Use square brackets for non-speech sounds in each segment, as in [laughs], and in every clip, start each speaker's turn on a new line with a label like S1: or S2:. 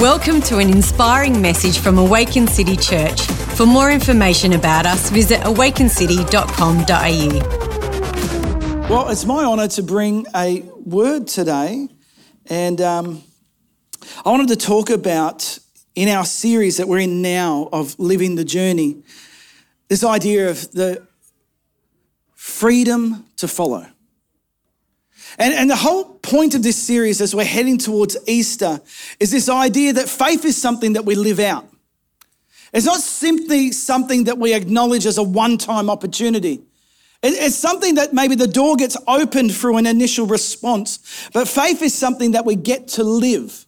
S1: Welcome to an inspiring message from Awaken City Church. For more information about us, visit awakencity.com.au.
S2: Well, it's my honour to bring a word today, and um, I wanted to talk about in our series that we're in now of living the journey this idea of the freedom to follow. And, and the whole point of this series as we're heading towards Easter is this idea that faith is something that we live out. It's not simply something that we acknowledge as a one time opportunity. It's something that maybe the door gets opened through an initial response, but faith is something that we get to live.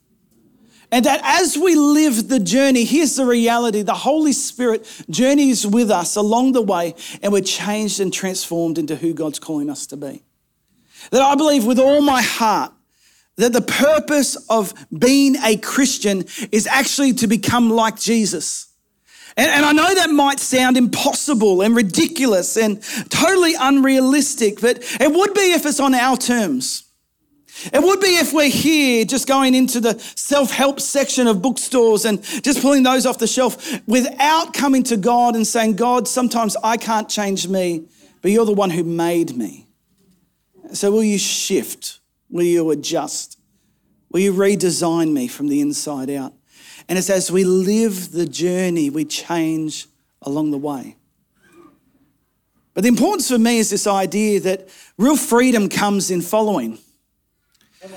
S2: And that as we live the journey, here's the reality the Holy Spirit journeys with us along the way, and we're changed and transformed into who God's calling us to be. That I believe with all my heart that the purpose of being a Christian is actually to become like Jesus. And, and, I know that might sound impossible and ridiculous and totally unrealistic, but it would be if it's on our terms. It would be if we're here just going into the self help section of bookstores and just pulling those off the shelf without coming to God and saying, God, sometimes I can't change me, but you're the one who made me. So, will you shift? Will you adjust? Will you redesign me from the inside out? And it's as we live the journey, we change along the way. But the importance for me is this idea that real freedom comes in following.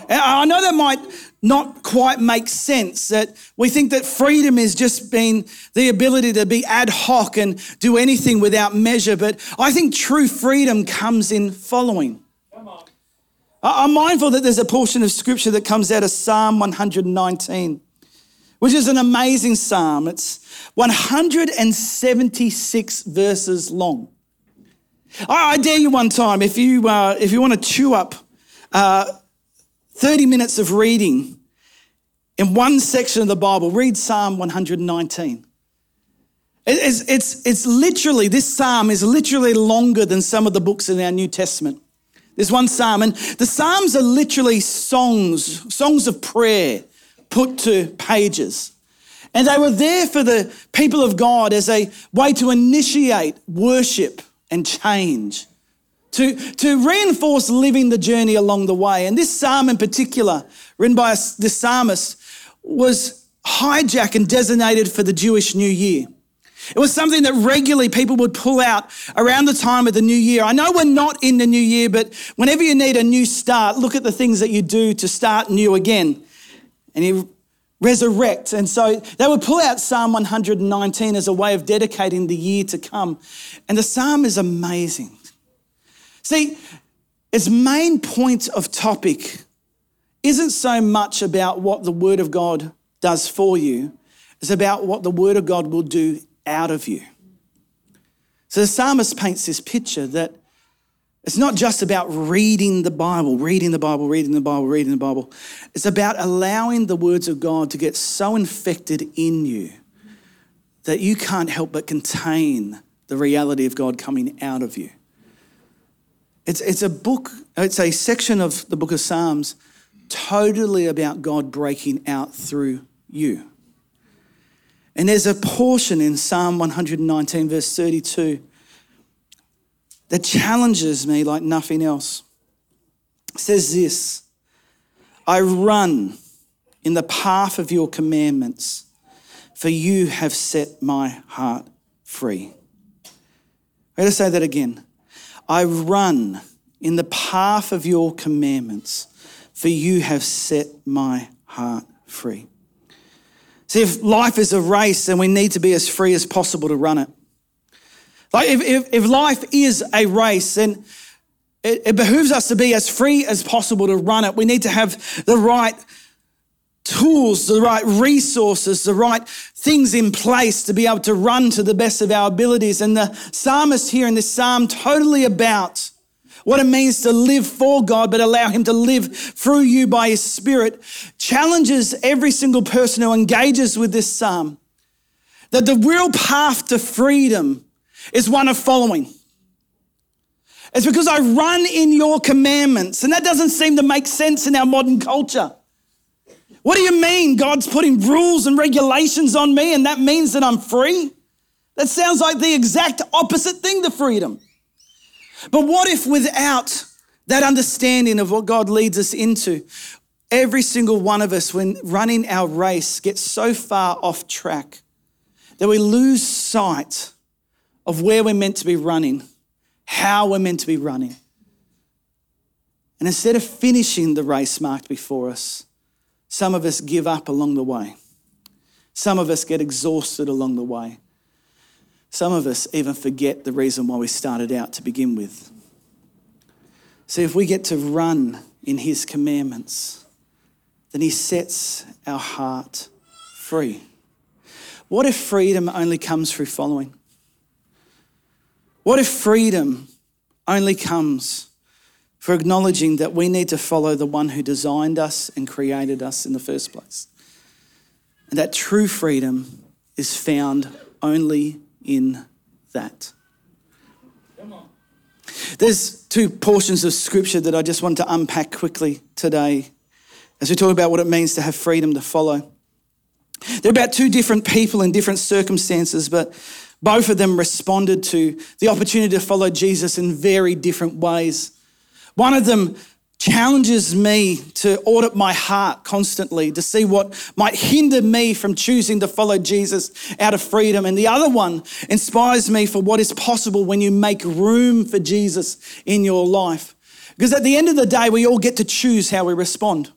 S2: I know that might not quite make sense that we think that freedom is just being the ability to be ad hoc and do anything without measure, but I think true freedom comes in following. I'm mindful that there's a portion of scripture that comes out of Psalm 119, which is an amazing psalm. It's 176 verses long. I, dare you one time, if you, uh, if you want to chew up uh, 30 minutes of reading in one section of the Bible, read Psalm 119. It's, it's, it's literally, this psalm is literally longer than some of the books in our New Testament. There's one psalm, and the psalms are literally songs, songs of prayer put to pages. And they were there for the people of God as a way to initiate worship and change, to, to reinforce living the journey along the way. And this psalm in particular, written by this psalmist, was hijacked and designated for the Jewish New Year. It was something that regularly people would pull out around the time of the new year. I know we're not in the new year, but whenever you need a new start, look at the things that you do to start new again. And you resurrect. And so they would pull out Psalm 119 as a way of dedicating the year to come. And the psalm is amazing. See, its main point of topic isn't so much about what the Word of God does for you, it's about what the Word of God will do out of you. So the psalmist paints this picture that it's not just about reading the Bible, reading the Bible, reading the Bible, reading the Bible. It's about allowing the words of God to get so infected in you that you can't help but contain the reality of God coming out of you. It's, it's a book, it's a section of the book of Psalms totally about God breaking out through you. And there's a portion in Psalm 119, verse 32, that challenges me like nothing else. It says this I run in the path of your commandments, for you have set my heart free. I'm going to say that again. I run in the path of your commandments, for you have set my heart free. See, if life is a race, then we need to be as free as possible to run it. Like, if, if, if life is a race, then it, it behooves us to be as free as possible to run it. We need to have the right tools, the right resources, the right things in place to be able to run to the best of our abilities. And the psalmist here in this psalm totally about what it means to live for God, but allow Him to live through you by His Spirit, challenges every single person who engages with this psalm that the real path to freedom is one of following. It's because I run in your commandments. And that doesn't seem to make sense in our modern culture. What do you mean? God's putting rules and regulations on me and that means that I'm free? That sounds like the exact opposite thing to freedom. But what if without that understanding of what God leads us into, every single one of us, when running our race, gets so far off track that we lose sight of where we're meant to be running, how we're meant to be running. And instead of finishing the race marked before us, some of us give up along the way. Some of us get exhausted along the way. Some of us even forget the reason why we started out to begin with. See, if we get to run in His commandments, then He sets our heart free. What if freedom only comes through following? What if freedom only comes for acknowledging that we need to follow the one who designed us and created us in the first place? And that true freedom is found only in that. There's two portions of scripture that I just want to unpack quickly today as we talk about what it means to have freedom to follow. They're about two different people in different circumstances, but both of them responded to the opportunity to follow Jesus in very different ways. One of them challenges me to audit my heart constantly to see what might hinder me from choosing to follow Jesus out of freedom. And the other one inspires me for what is possible when you make room for Jesus in your life. Because at the end of the day, we all get to choose how we respond.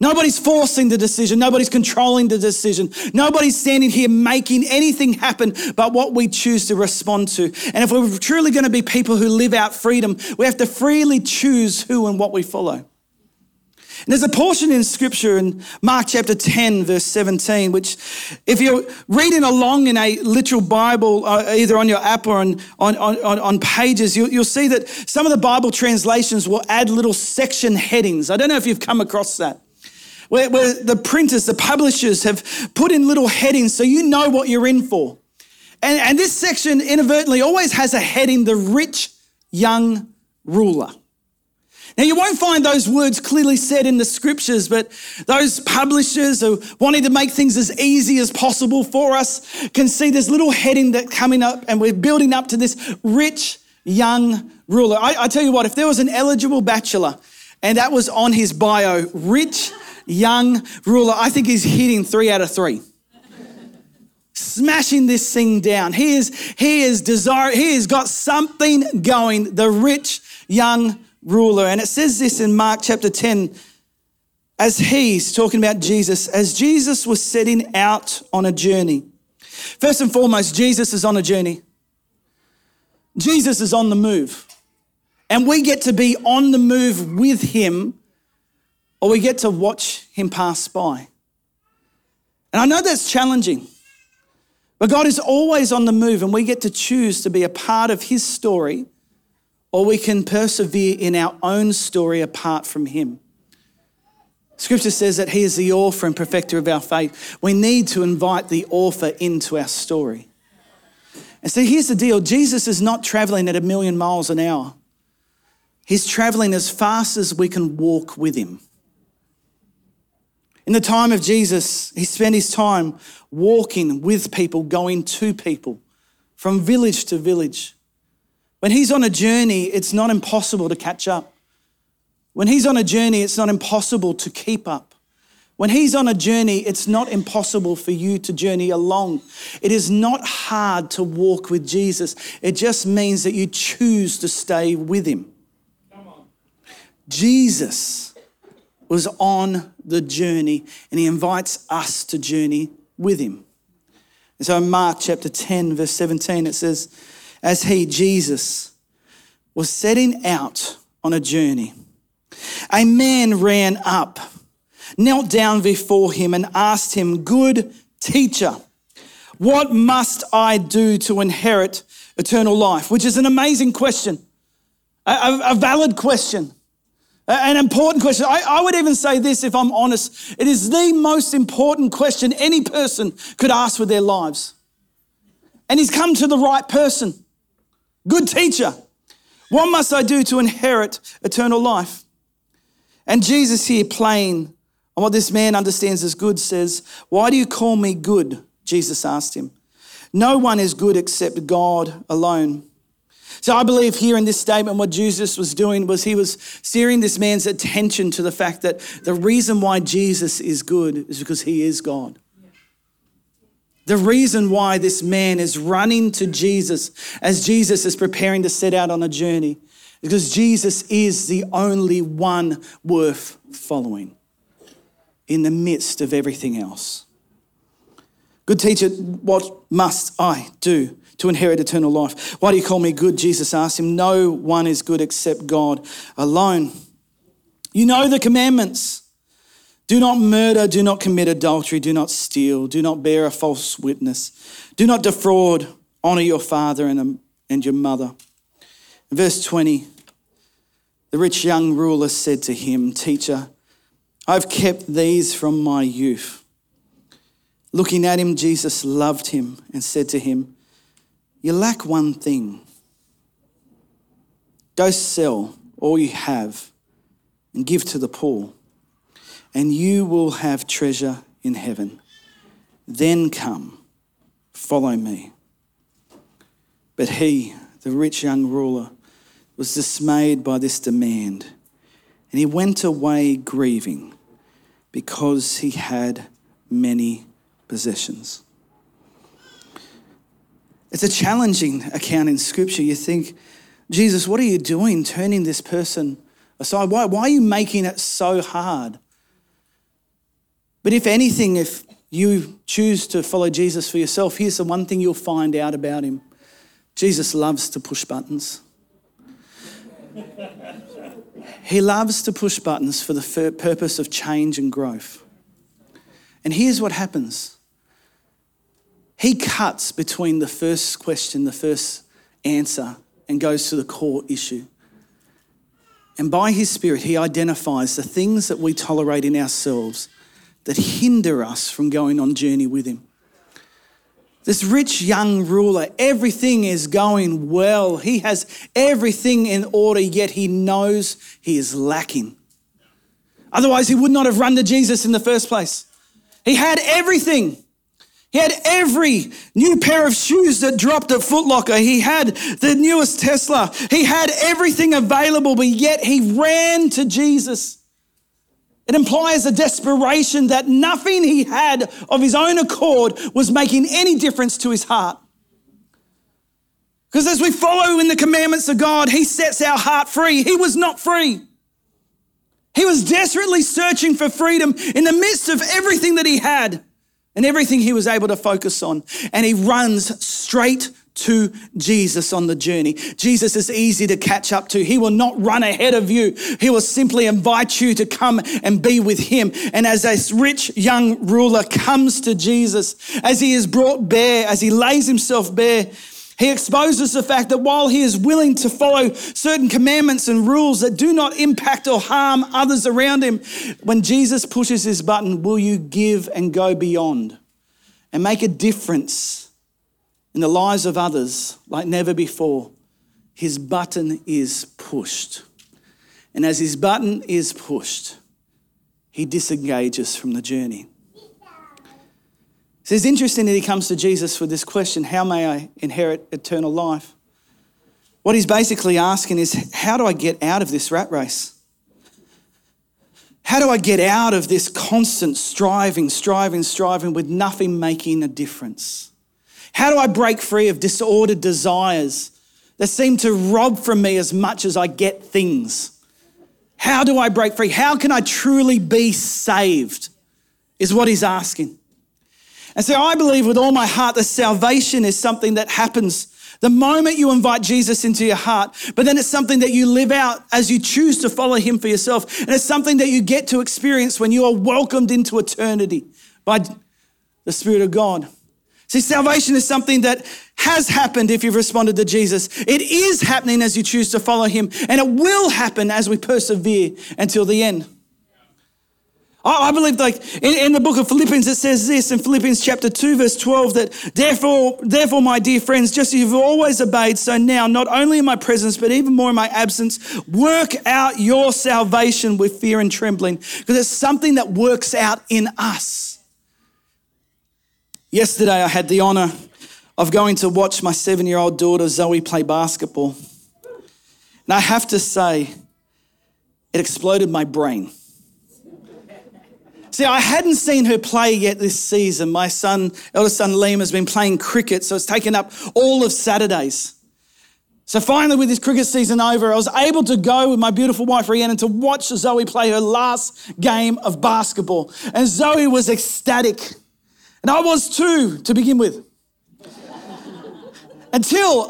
S2: Nobody's forcing the decision. Nobody's controlling the decision. Nobody's standing here making anything happen but what we choose to respond to. And if we're truly going to be people who live out freedom, we have to freely choose who and what we follow. And there's a portion in scripture in Mark chapter 10, verse 17, which, if you're reading along in a literal Bible, uh, either on your app or on, on, on, on pages, you'll, you'll see that some of the Bible translations will add little section headings. I don't know if you've come across that where, where the printers, the publishers have put in little headings so you know what you're in for. And, and this section inadvertently always has a heading the rich young ruler. Now, you won't find those words clearly said in the scriptures, but those publishers who wanting to make things as easy as possible for us can see this little heading that coming up, and we're building up to this rich young ruler. I, I tell you what, if there was an eligible bachelor and that was on his bio, rich young ruler. I think he's hitting three out of three. Smashing this thing down. He is, he is desire, he has got something going, the rich young ruler. And it says this in Mark chapter 10, as he's talking about Jesus, as Jesus was setting out on a journey. First and foremost, Jesus is on a journey. Jesus is on the move. And we get to be on the move with him or we get to watch him pass by. And I know that's challenging, but God is always on the move, and we get to choose to be a part of his story, or we can persevere in our own story apart from him. Scripture says that he is the author and perfecter of our faith. We need to invite the author into our story. And so here's the deal Jesus is not traveling at a million miles an hour, he's traveling as fast as we can walk with him. In the time of Jesus, he spent his time walking with people, going to people, from village to village. When he's on a journey, it's not impossible to catch up. When he's on a journey, it's not impossible to keep up. When he's on a journey, it's not impossible for you to journey along. It is not hard to walk with Jesus. It just means that you choose to stay with him. Jesus was on the journey and he invites us to journey with him. And so in Mark chapter 10, verse 17, it says, As he, Jesus, was setting out on a journey, a man ran up, knelt down before him, and asked him, Good teacher, what must I do to inherit eternal life? Which is an amazing question, a, a valid question. An important question. I, I, would even say this if I'm honest. It is the most important question any person could ask with their lives. And he's come to the right person. Good teacher. What must I do to inherit eternal life? And Jesus here, plain And what this man understands as good says, Why do you call me good? Jesus asked him. No one is good except God alone. So I believe here in this statement, what Jesus was doing was he was steering this man's attention to the fact that the reason why Jesus is good is because he is God. The reason why this man is running to Jesus as Jesus is preparing to set out on a journey because Jesus is the only one worth following in the midst of everything else. Good teacher, what must I do to inherit eternal life? Why do you call me good? Jesus asked him. No one is good except God alone. You know the commandments. Do not murder, do not commit adultery, do not steal, do not bear a false witness, do not defraud, honor your father and, um, and your mother. Verse 20 The rich young ruler said to him, Teacher, I've kept these from my youth. Looking at him, Jesus loved him and said to him, You lack one thing. Go sell all you have and give to the poor, and you will have treasure in heaven. Then come, follow me. But he, the rich young ruler, was dismayed by this demand, and he went away grieving because he had many possessions. It's a challenging account in Scripture. You think, Jesus, what are you doing turning this person aside? Why, why are you making it so hard? But if anything, if you choose to follow Jesus for yourself, here's the one thing you'll find out about him Jesus loves to push buttons. he loves to push buttons for the purpose of change and growth. And here's what happens he cuts between the first question, the first answer, and goes to the core issue. And by his Spirit, he identifies the things that we tolerate in ourselves that hinder us from going on journey with him. This rich young ruler, everything is going well. He has everything in order, yet he knows he is lacking. Otherwise, he would not have run to Jesus in the first place. He had everything. He had every new pair of shoes that dropped at Footlocker. He had the newest Tesla. He had everything available, but yet he ran to Jesus. It implies a desperation that nothing he had of his own accord was making any difference to his heart. Because as we follow in the commandments of God, he sets our heart free. He was not free. He was desperately searching for freedom in the midst of everything that he had and everything he was able to focus on. And he runs straight to Jesus on the journey. Jesus is easy to catch up to. He will not run ahead of you. He will simply invite you to come and be with him. And as this rich young ruler comes to Jesus, as he is brought bare, as he lays himself bare, he exposes the fact that while he is willing to follow certain commandments and rules that do not impact or harm others around him, when Jesus pushes his button, will you give and go beyond and make a difference in the lives of others like never before? His button is pushed. And as his button is pushed, he disengages from the journey. So it's interesting that he comes to Jesus with this question How may I inherit eternal life? What he's basically asking is, How do I get out of this rat race? How do I get out of this constant striving, striving, striving with nothing making a difference? How do I break free of disordered desires that seem to rob from me as much as I get things? How do I break free? How can I truly be saved? Is what he's asking. And so I believe with all my heart that salvation is something that happens the moment you invite Jesus into your heart, but then it's something that you live out as you choose to follow him for yourself. And it's something that you get to experience when you are welcomed into eternity by the Spirit of God. See, salvation is something that has happened if you've responded to Jesus. It is happening as you choose to follow him, and it will happen as we persevere until the end. I believe, like in, in, the book of Philippians, it says this in Philippians chapter 2, verse 12, that therefore, therefore, my dear friends, just as you've always obeyed, so now, not only in my presence, but even more in my absence, work out your salvation with fear and trembling, because it's something that works out in us. Yesterday, I had the honor of going to watch my seven year old daughter Zoe play basketball. And I have to say, it exploded my brain. See, I hadn't seen her play yet this season. My son, eldest son Liam, has been playing cricket, so it's taken up all of Saturdays. So finally, with this cricket season over, I was able to go with my beautiful wife Rhiannon to watch Zoe play her last game of basketball. And Zoe was ecstatic. And I was too, to begin with. [laughs] Until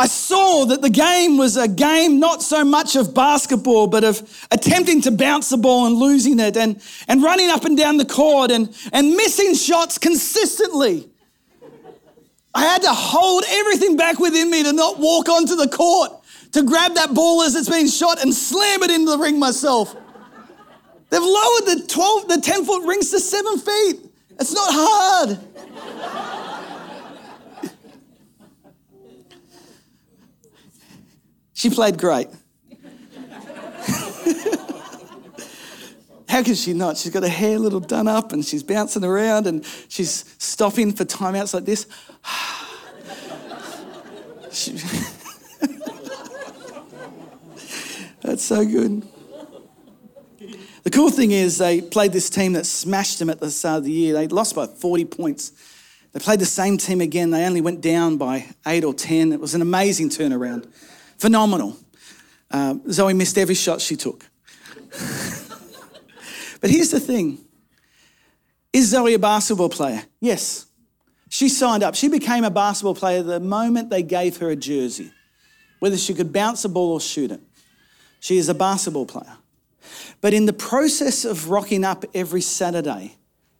S2: I saw that the game was a game not so much of basketball, but of attempting to bounce the ball and losing it and, and running up and down the court and, and missing shots consistently. I had to hold everything back within me to not walk onto the court, to grab that ball as it's being shot and slam it into the ring myself. They've lowered the 12, the 10 foot rings to seven feet. It's not hard. She played great. How can she not? She's got her hair a little done up and she's bouncing around and she's stopping for timeouts like this. [sighs] she... [laughs] That's so good. The cool thing is, they played this team that smashed them at the start of the year. They lost by 40 points. They played the same team again. They only went down by eight or 10. It was an amazing turnaround. Phenomenal. Uh, Zoe missed every shot she took. [laughs] but here's the thing Is Zoe a basketball player? Yes. She signed up. She became a basketball player the moment they gave her a jersey, whether she could bounce a ball or shoot it. She is a basketball player. But in the process of rocking up every Saturday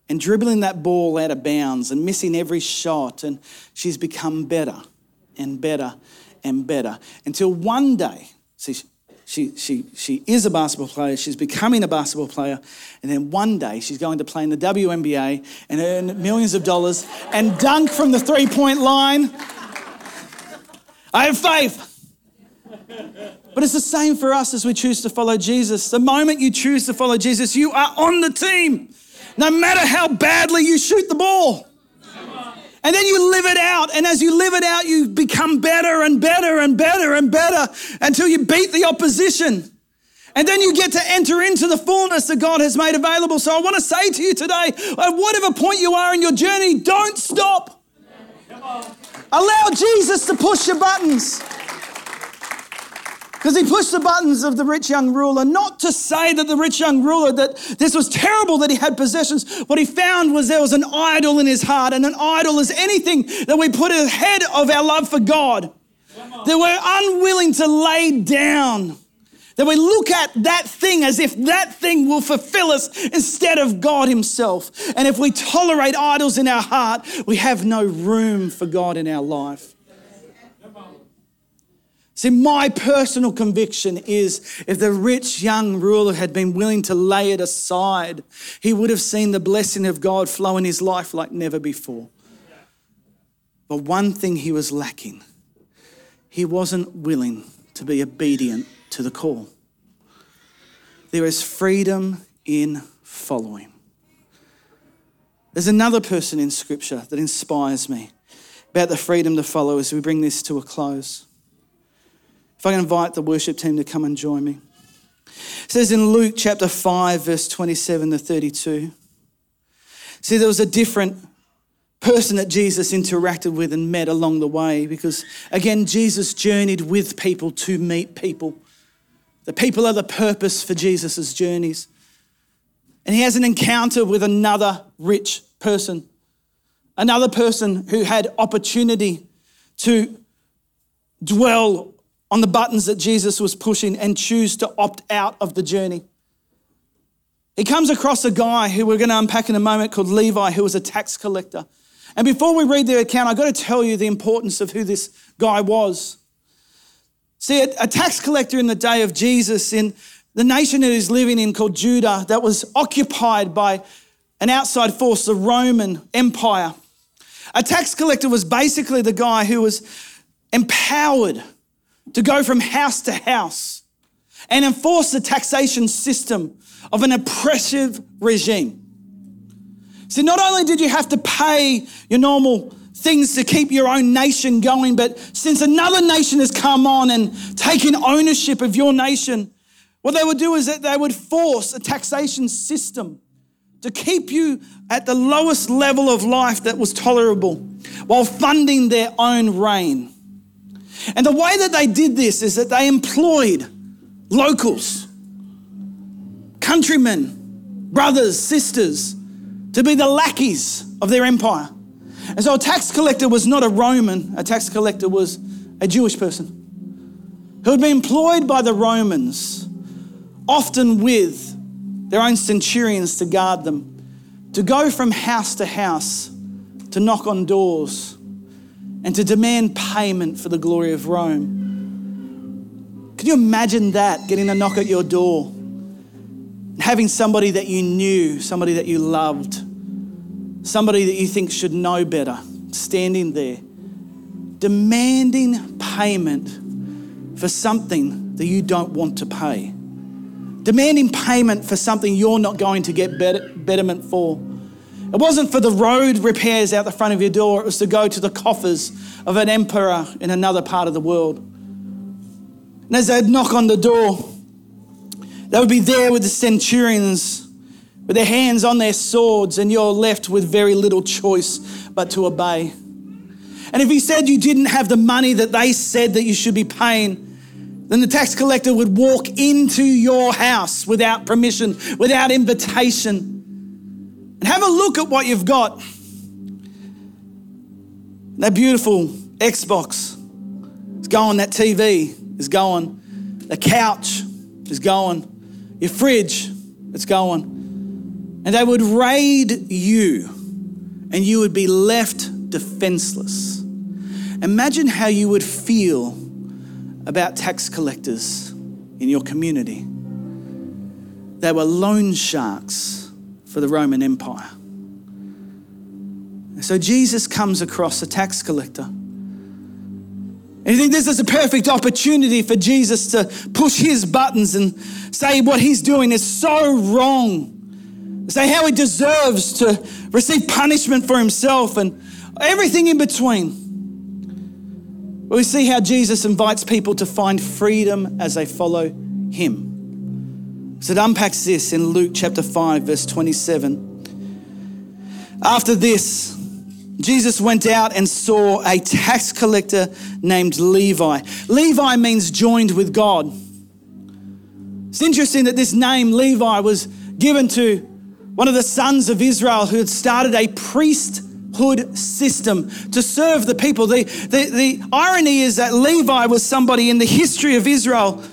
S2: and dribbling that ball out of bounds and missing every shot, and she's become better and better and better until one day, see, she, she, she is a basketball player, she's becoming a basketball player, and then one day she's going to play in the WNBA and earn millions of dollars and dunk from the three point line. I have faith. But it's the same for us as we choose to follow Jesus. The moment you choose to follow Jesus, you are on the team, no matter how badly you shoot the ball. And then you live it out. And as you live it out, you become better and better and better and better until you beat the opposition. And then you get to enter into the fullness that God has made available. So I want to say to you today, at whatever point you are in your journey, don't stop. Allow Jesus to push your buttons. Because he pushed the buttons of the rich young ruler, not to say that the rich young ruler, that this was terrible that he had possessions. What he found was there was an idol in his heart, and an idol is anything that we put ahead of our love for God. That we're unwilling to lay down. That we look at that thing as if that thing will fulfill us instead of God Himself. And if we tolerate idols in our heart, we have no room for God in our life. See, my personal conviction is if the rich young ruler had been willing to lay it aside, he would have seen the blessing of God flow in his life like never before. But one thing he was lacking he wasn't willing to be obedient to the call. There is freedom in following. There's another person in Scripture that inspires me about the freedom to follow as we bring this to a close. If I can invite the worship team to come and join me. It says in Luke chapter 5, verse 27 to 32. See, there was a different person that Jesus interacted with and met along the way because, again, Jesus journeyed with people to meet people. The people are the purpose for Jesus' journeys. And he has an encounter with another rich person, another person who had opportunity to dwell on the buttons that Jesus was pushing and choose to opt out of the journey. He comes across a guy who we're going to unpack in a moment called Levi, who was a tax collector. And before we read the account, I've got to tell you the importance of who this guy was. See, a, tax collector in the day of Jesus, in the nation that he's living in called Judah that was occupied by an outside force, the Roman Empire. A tax collector was basically the guy who was empowered to go from house to house and enforce the taxation system of an oppressive regime. So not only did you have to pay your normal things to keep your own nation going, but since another nation has come on and taken ownership of your nation, what they would do is that they would force a taxation system to keep you at the lowest level of life that was tolerable while funding their own reign. And the way that they did this is that they employed locals, countrymen, brothers, sisters, to be the lackeys of their empire. And so a tax collector was not a Roman, a tax collector was a Jewish person who had been employed by the Romans, often with their own centurions to guard them, to go from house to house, to knock on doors, and to demand payment for the glory of Rome. Can you imagine that, getting a knock at your door? Having somebody that you knew, somebody that you loved, somebody that you think should know better, standing there, demanding payment for something that you don't want to pay demanding payment for something you're not going to get betterment for. It wasn't for the road repairs out the front of your door, it was to go to the coffers of an emperor in another part of the world. And as they'd knock on the door, they would be there with the centurions with their hands on their swords, and you're left with very little choice but to obey. And if he said you didn't have the money that they said that you should be paying, then the tax collector would walk into your house without permission, without invitation, and have a look at what you've got. That beautiful Xbox is going, that TV is going, the couch is going, your fridge is going. And they would raid you, and you would be left defenseless. Imagine how you would feel about tax collectors in your community. They were loan sharks for the Roman Empire. So Jesus comes across a tax collector. And you think this is a perfect opportunity for Jesus to push his buttons and say what he's doing is so wrong. Say how he deserves to receive punishment for himself and everything in between. We see how Jesus invites people to find freedom as they follow him. So it unpacks this in Luke chapter 5, verse 27. After this, Jesus went out and saw a tax collector named Levi. Levi means joined with God. It's interesting that this name, Levi, was given to one of the sons of Israel who had started a priesthood system to serve the people. The, the, the irony is that Levi was somebody in the history of Israel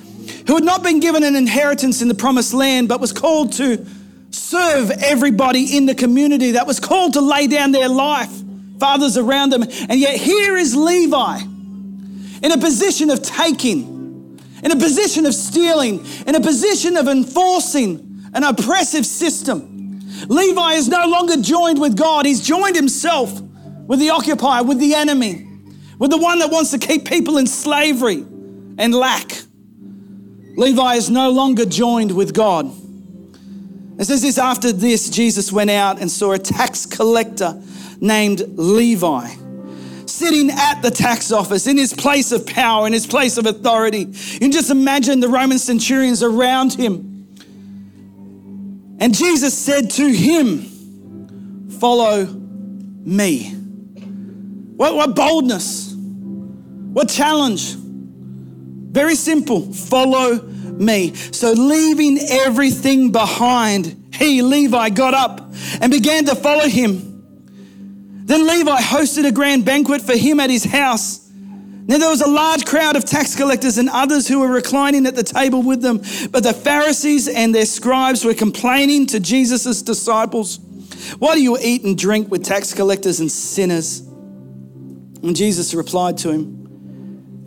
S2: who had not been given an inheritance in the promised land, but was called to serve everybody in the community, that was called to lay down their life, fathers around them. And yet here is Levi in a position of taking, in a position of stealing, in a position of enforcing an oppressive system. Levi is no longer joined with God, he's joined himself with the occupier, with the enemy, with the one that wants to keep people in slavery and lack. Levi is no longer joined with God. It says this after this, Jesus went out and saw a tax collector named Levi sitting at the tax office in his place of power, in his place of authority. You can just imagine the Roman centurions around him. And Jesus said to him, Follow me. What, what boldness, what challenge. Very simple follow me. So, leaving everything behind, he, Levi, got up and began to follow him. Then Levi hosted a grand banquet for him at his house now there was a large crowd of tax collectors and others who were reclining at the table with them. But the Pharisees and their scribes were complaining to Jesus' disciples, Why do you eat and drink with tax collectors and sinners? And Jesus replied to him,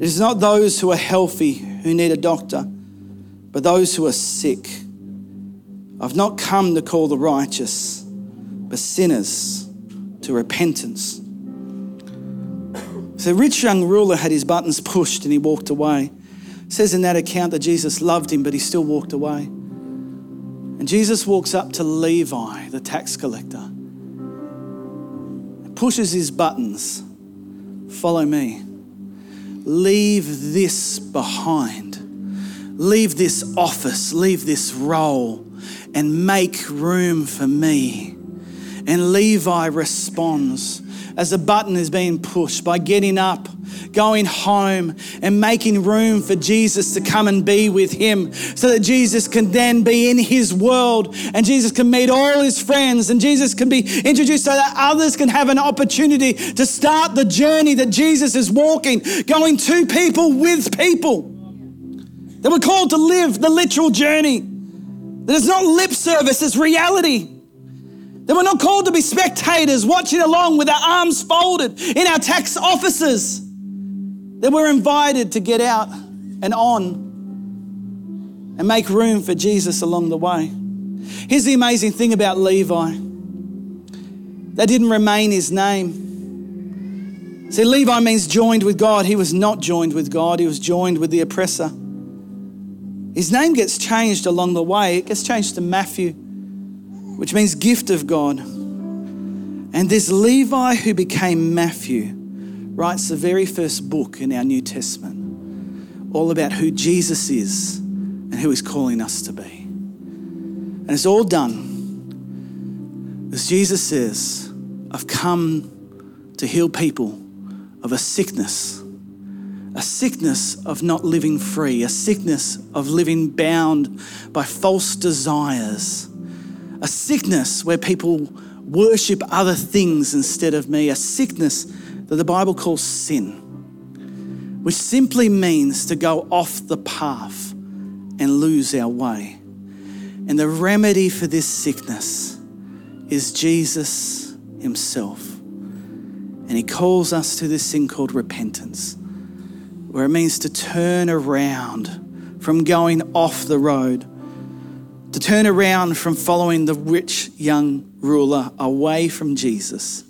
S2: It is not those who are healthy who need a doctor, but those who are sick. I've not come to call the righteous, but sinners to repentance. So, rich young ruler had his buttons pushed and he walked away. It says in that account that Jesus loved him, but he still walked away. And Jesus walks up to Levi, the tax collector, pushes his buttons. Follow me. Leave this behind. Leave this office, leave this role, and make room for me. And Levi responds as the button is being pushed by getting up, going home, and making room for Jesus to come and be with him so that Jesus can then be in his world and Jesus can meet all his friends and Jesus can be introduced so that others can have an opportunity to start the journey that Jesus is walking, going to people with people. That we're called to live the literal journey. That it's not lip service, it's reality. That we're not called to be spectators watching along with our arms folded in our tax offices. That we're invited to get out and on and make room for Jesus along the way. Here's the amazing thing about Levi that didn't remain his name. See, Levi means joined with God. He was not joined with God, he was joined with the oppressor. His name gets changed along the way, it gets changed to Matthew which means gift of God. And this Levi who became Matthew writes the very first book in our New Testament, all about who Jesus is and who he's calling us to be. And it's all done as Jesus says, I've come to heal people of a sickness, a sickness of not living free, a sickness of living bound by false desires a sickness where people worship other things instead of me, a sickness that the Bible calls sin, which simply means to go off the path and lose our way. And the remedy for this sickness is Jesus Himself. And He calls us to this thing called repentance, where it means to turn around from going off the road to turn around from following the rich young ruler away from Jesus,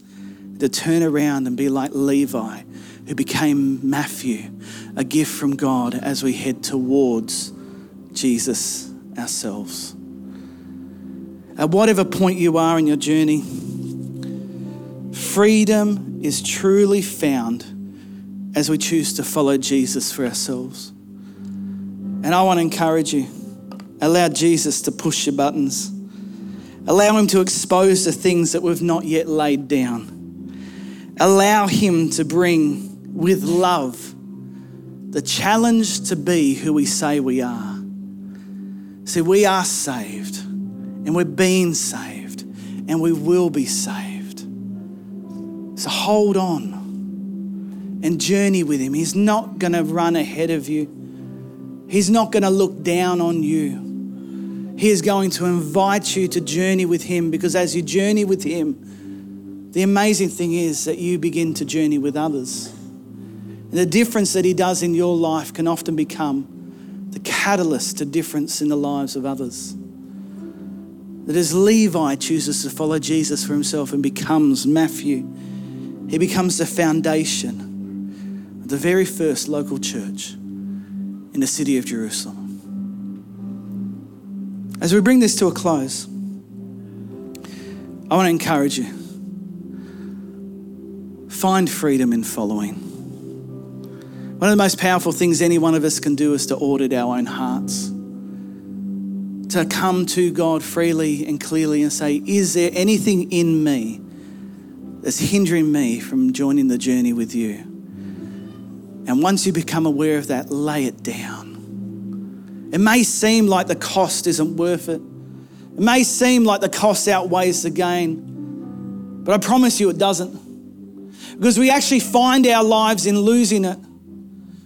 S2: to turn around and be like Levi, who became Matthew, a gift from God as we head towards Jesus ourselves. At whatever point you are in your journey, freedom is truly found as we choose to follow Jesus for ourselves. And I want to encourage you Allow Jesus to push your buttons. Allow Him to expose the things that we've not yet laid down. Allow Him to bring with love the challenge to be who we say we are. See, we are saved and we're being saved and we will be saved. So hold on and journey with Him. He's not going to run ahead of you, He's not going to look down on you. He is going to invite you to journey with Him because as you journey with Him, the amazing thing is that you begin to journey with others. And the difference that He does in your life can often become the catalyst to difference in the lives of others. That as Levi chooses to follow Jesus for himself and becomes Matthew, he becomes the foundation of the very first local church in the city of Jerusalem. As we bring this to a close, I want to encourage you. Find freedom in following. One of the most powerful things any one of us can do is to audit our own hearts. To come to God freely and clearly and say, Is there anything in me that's hindering me from joining the journey with you? And once you become aware of that, lay it down it may seem like the cost isn't worth it. It may seem like the cost outweighs the gain, but I promise you it doesn't. Because we actually find our lives in losing it.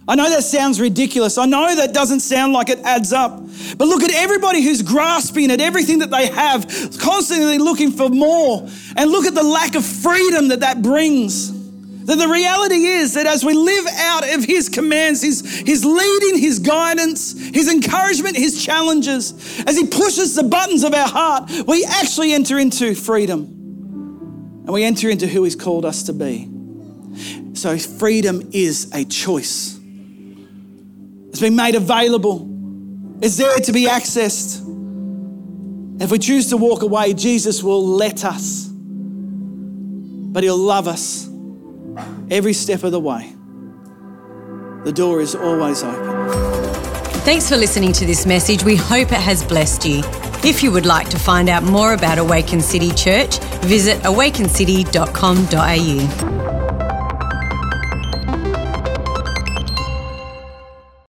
S2: I know that sounds ridiculous. I know that doesn't sound like it adds up. But look at everybody who's grasping at everything that they have, constantly looking for more. And look at the lack of freedom that that brings. That the reality is that as we live out of His commands, His, His leading, His guidance, His encouragement, His challenges, as He pushes the buttons of our heart, we actually enter into freedom and we enter into who He's called us to be. So, freedom is a choice. It's been made available, it's there to be accessed. If we choose to walk away, Jesus will let us, but He'll love us every step of the way. The door is always open.
S1: Thanks for listening to this message. We hope it has blessed you. If you would like to find out more about Awaken City Church, visit awakencity.com.au.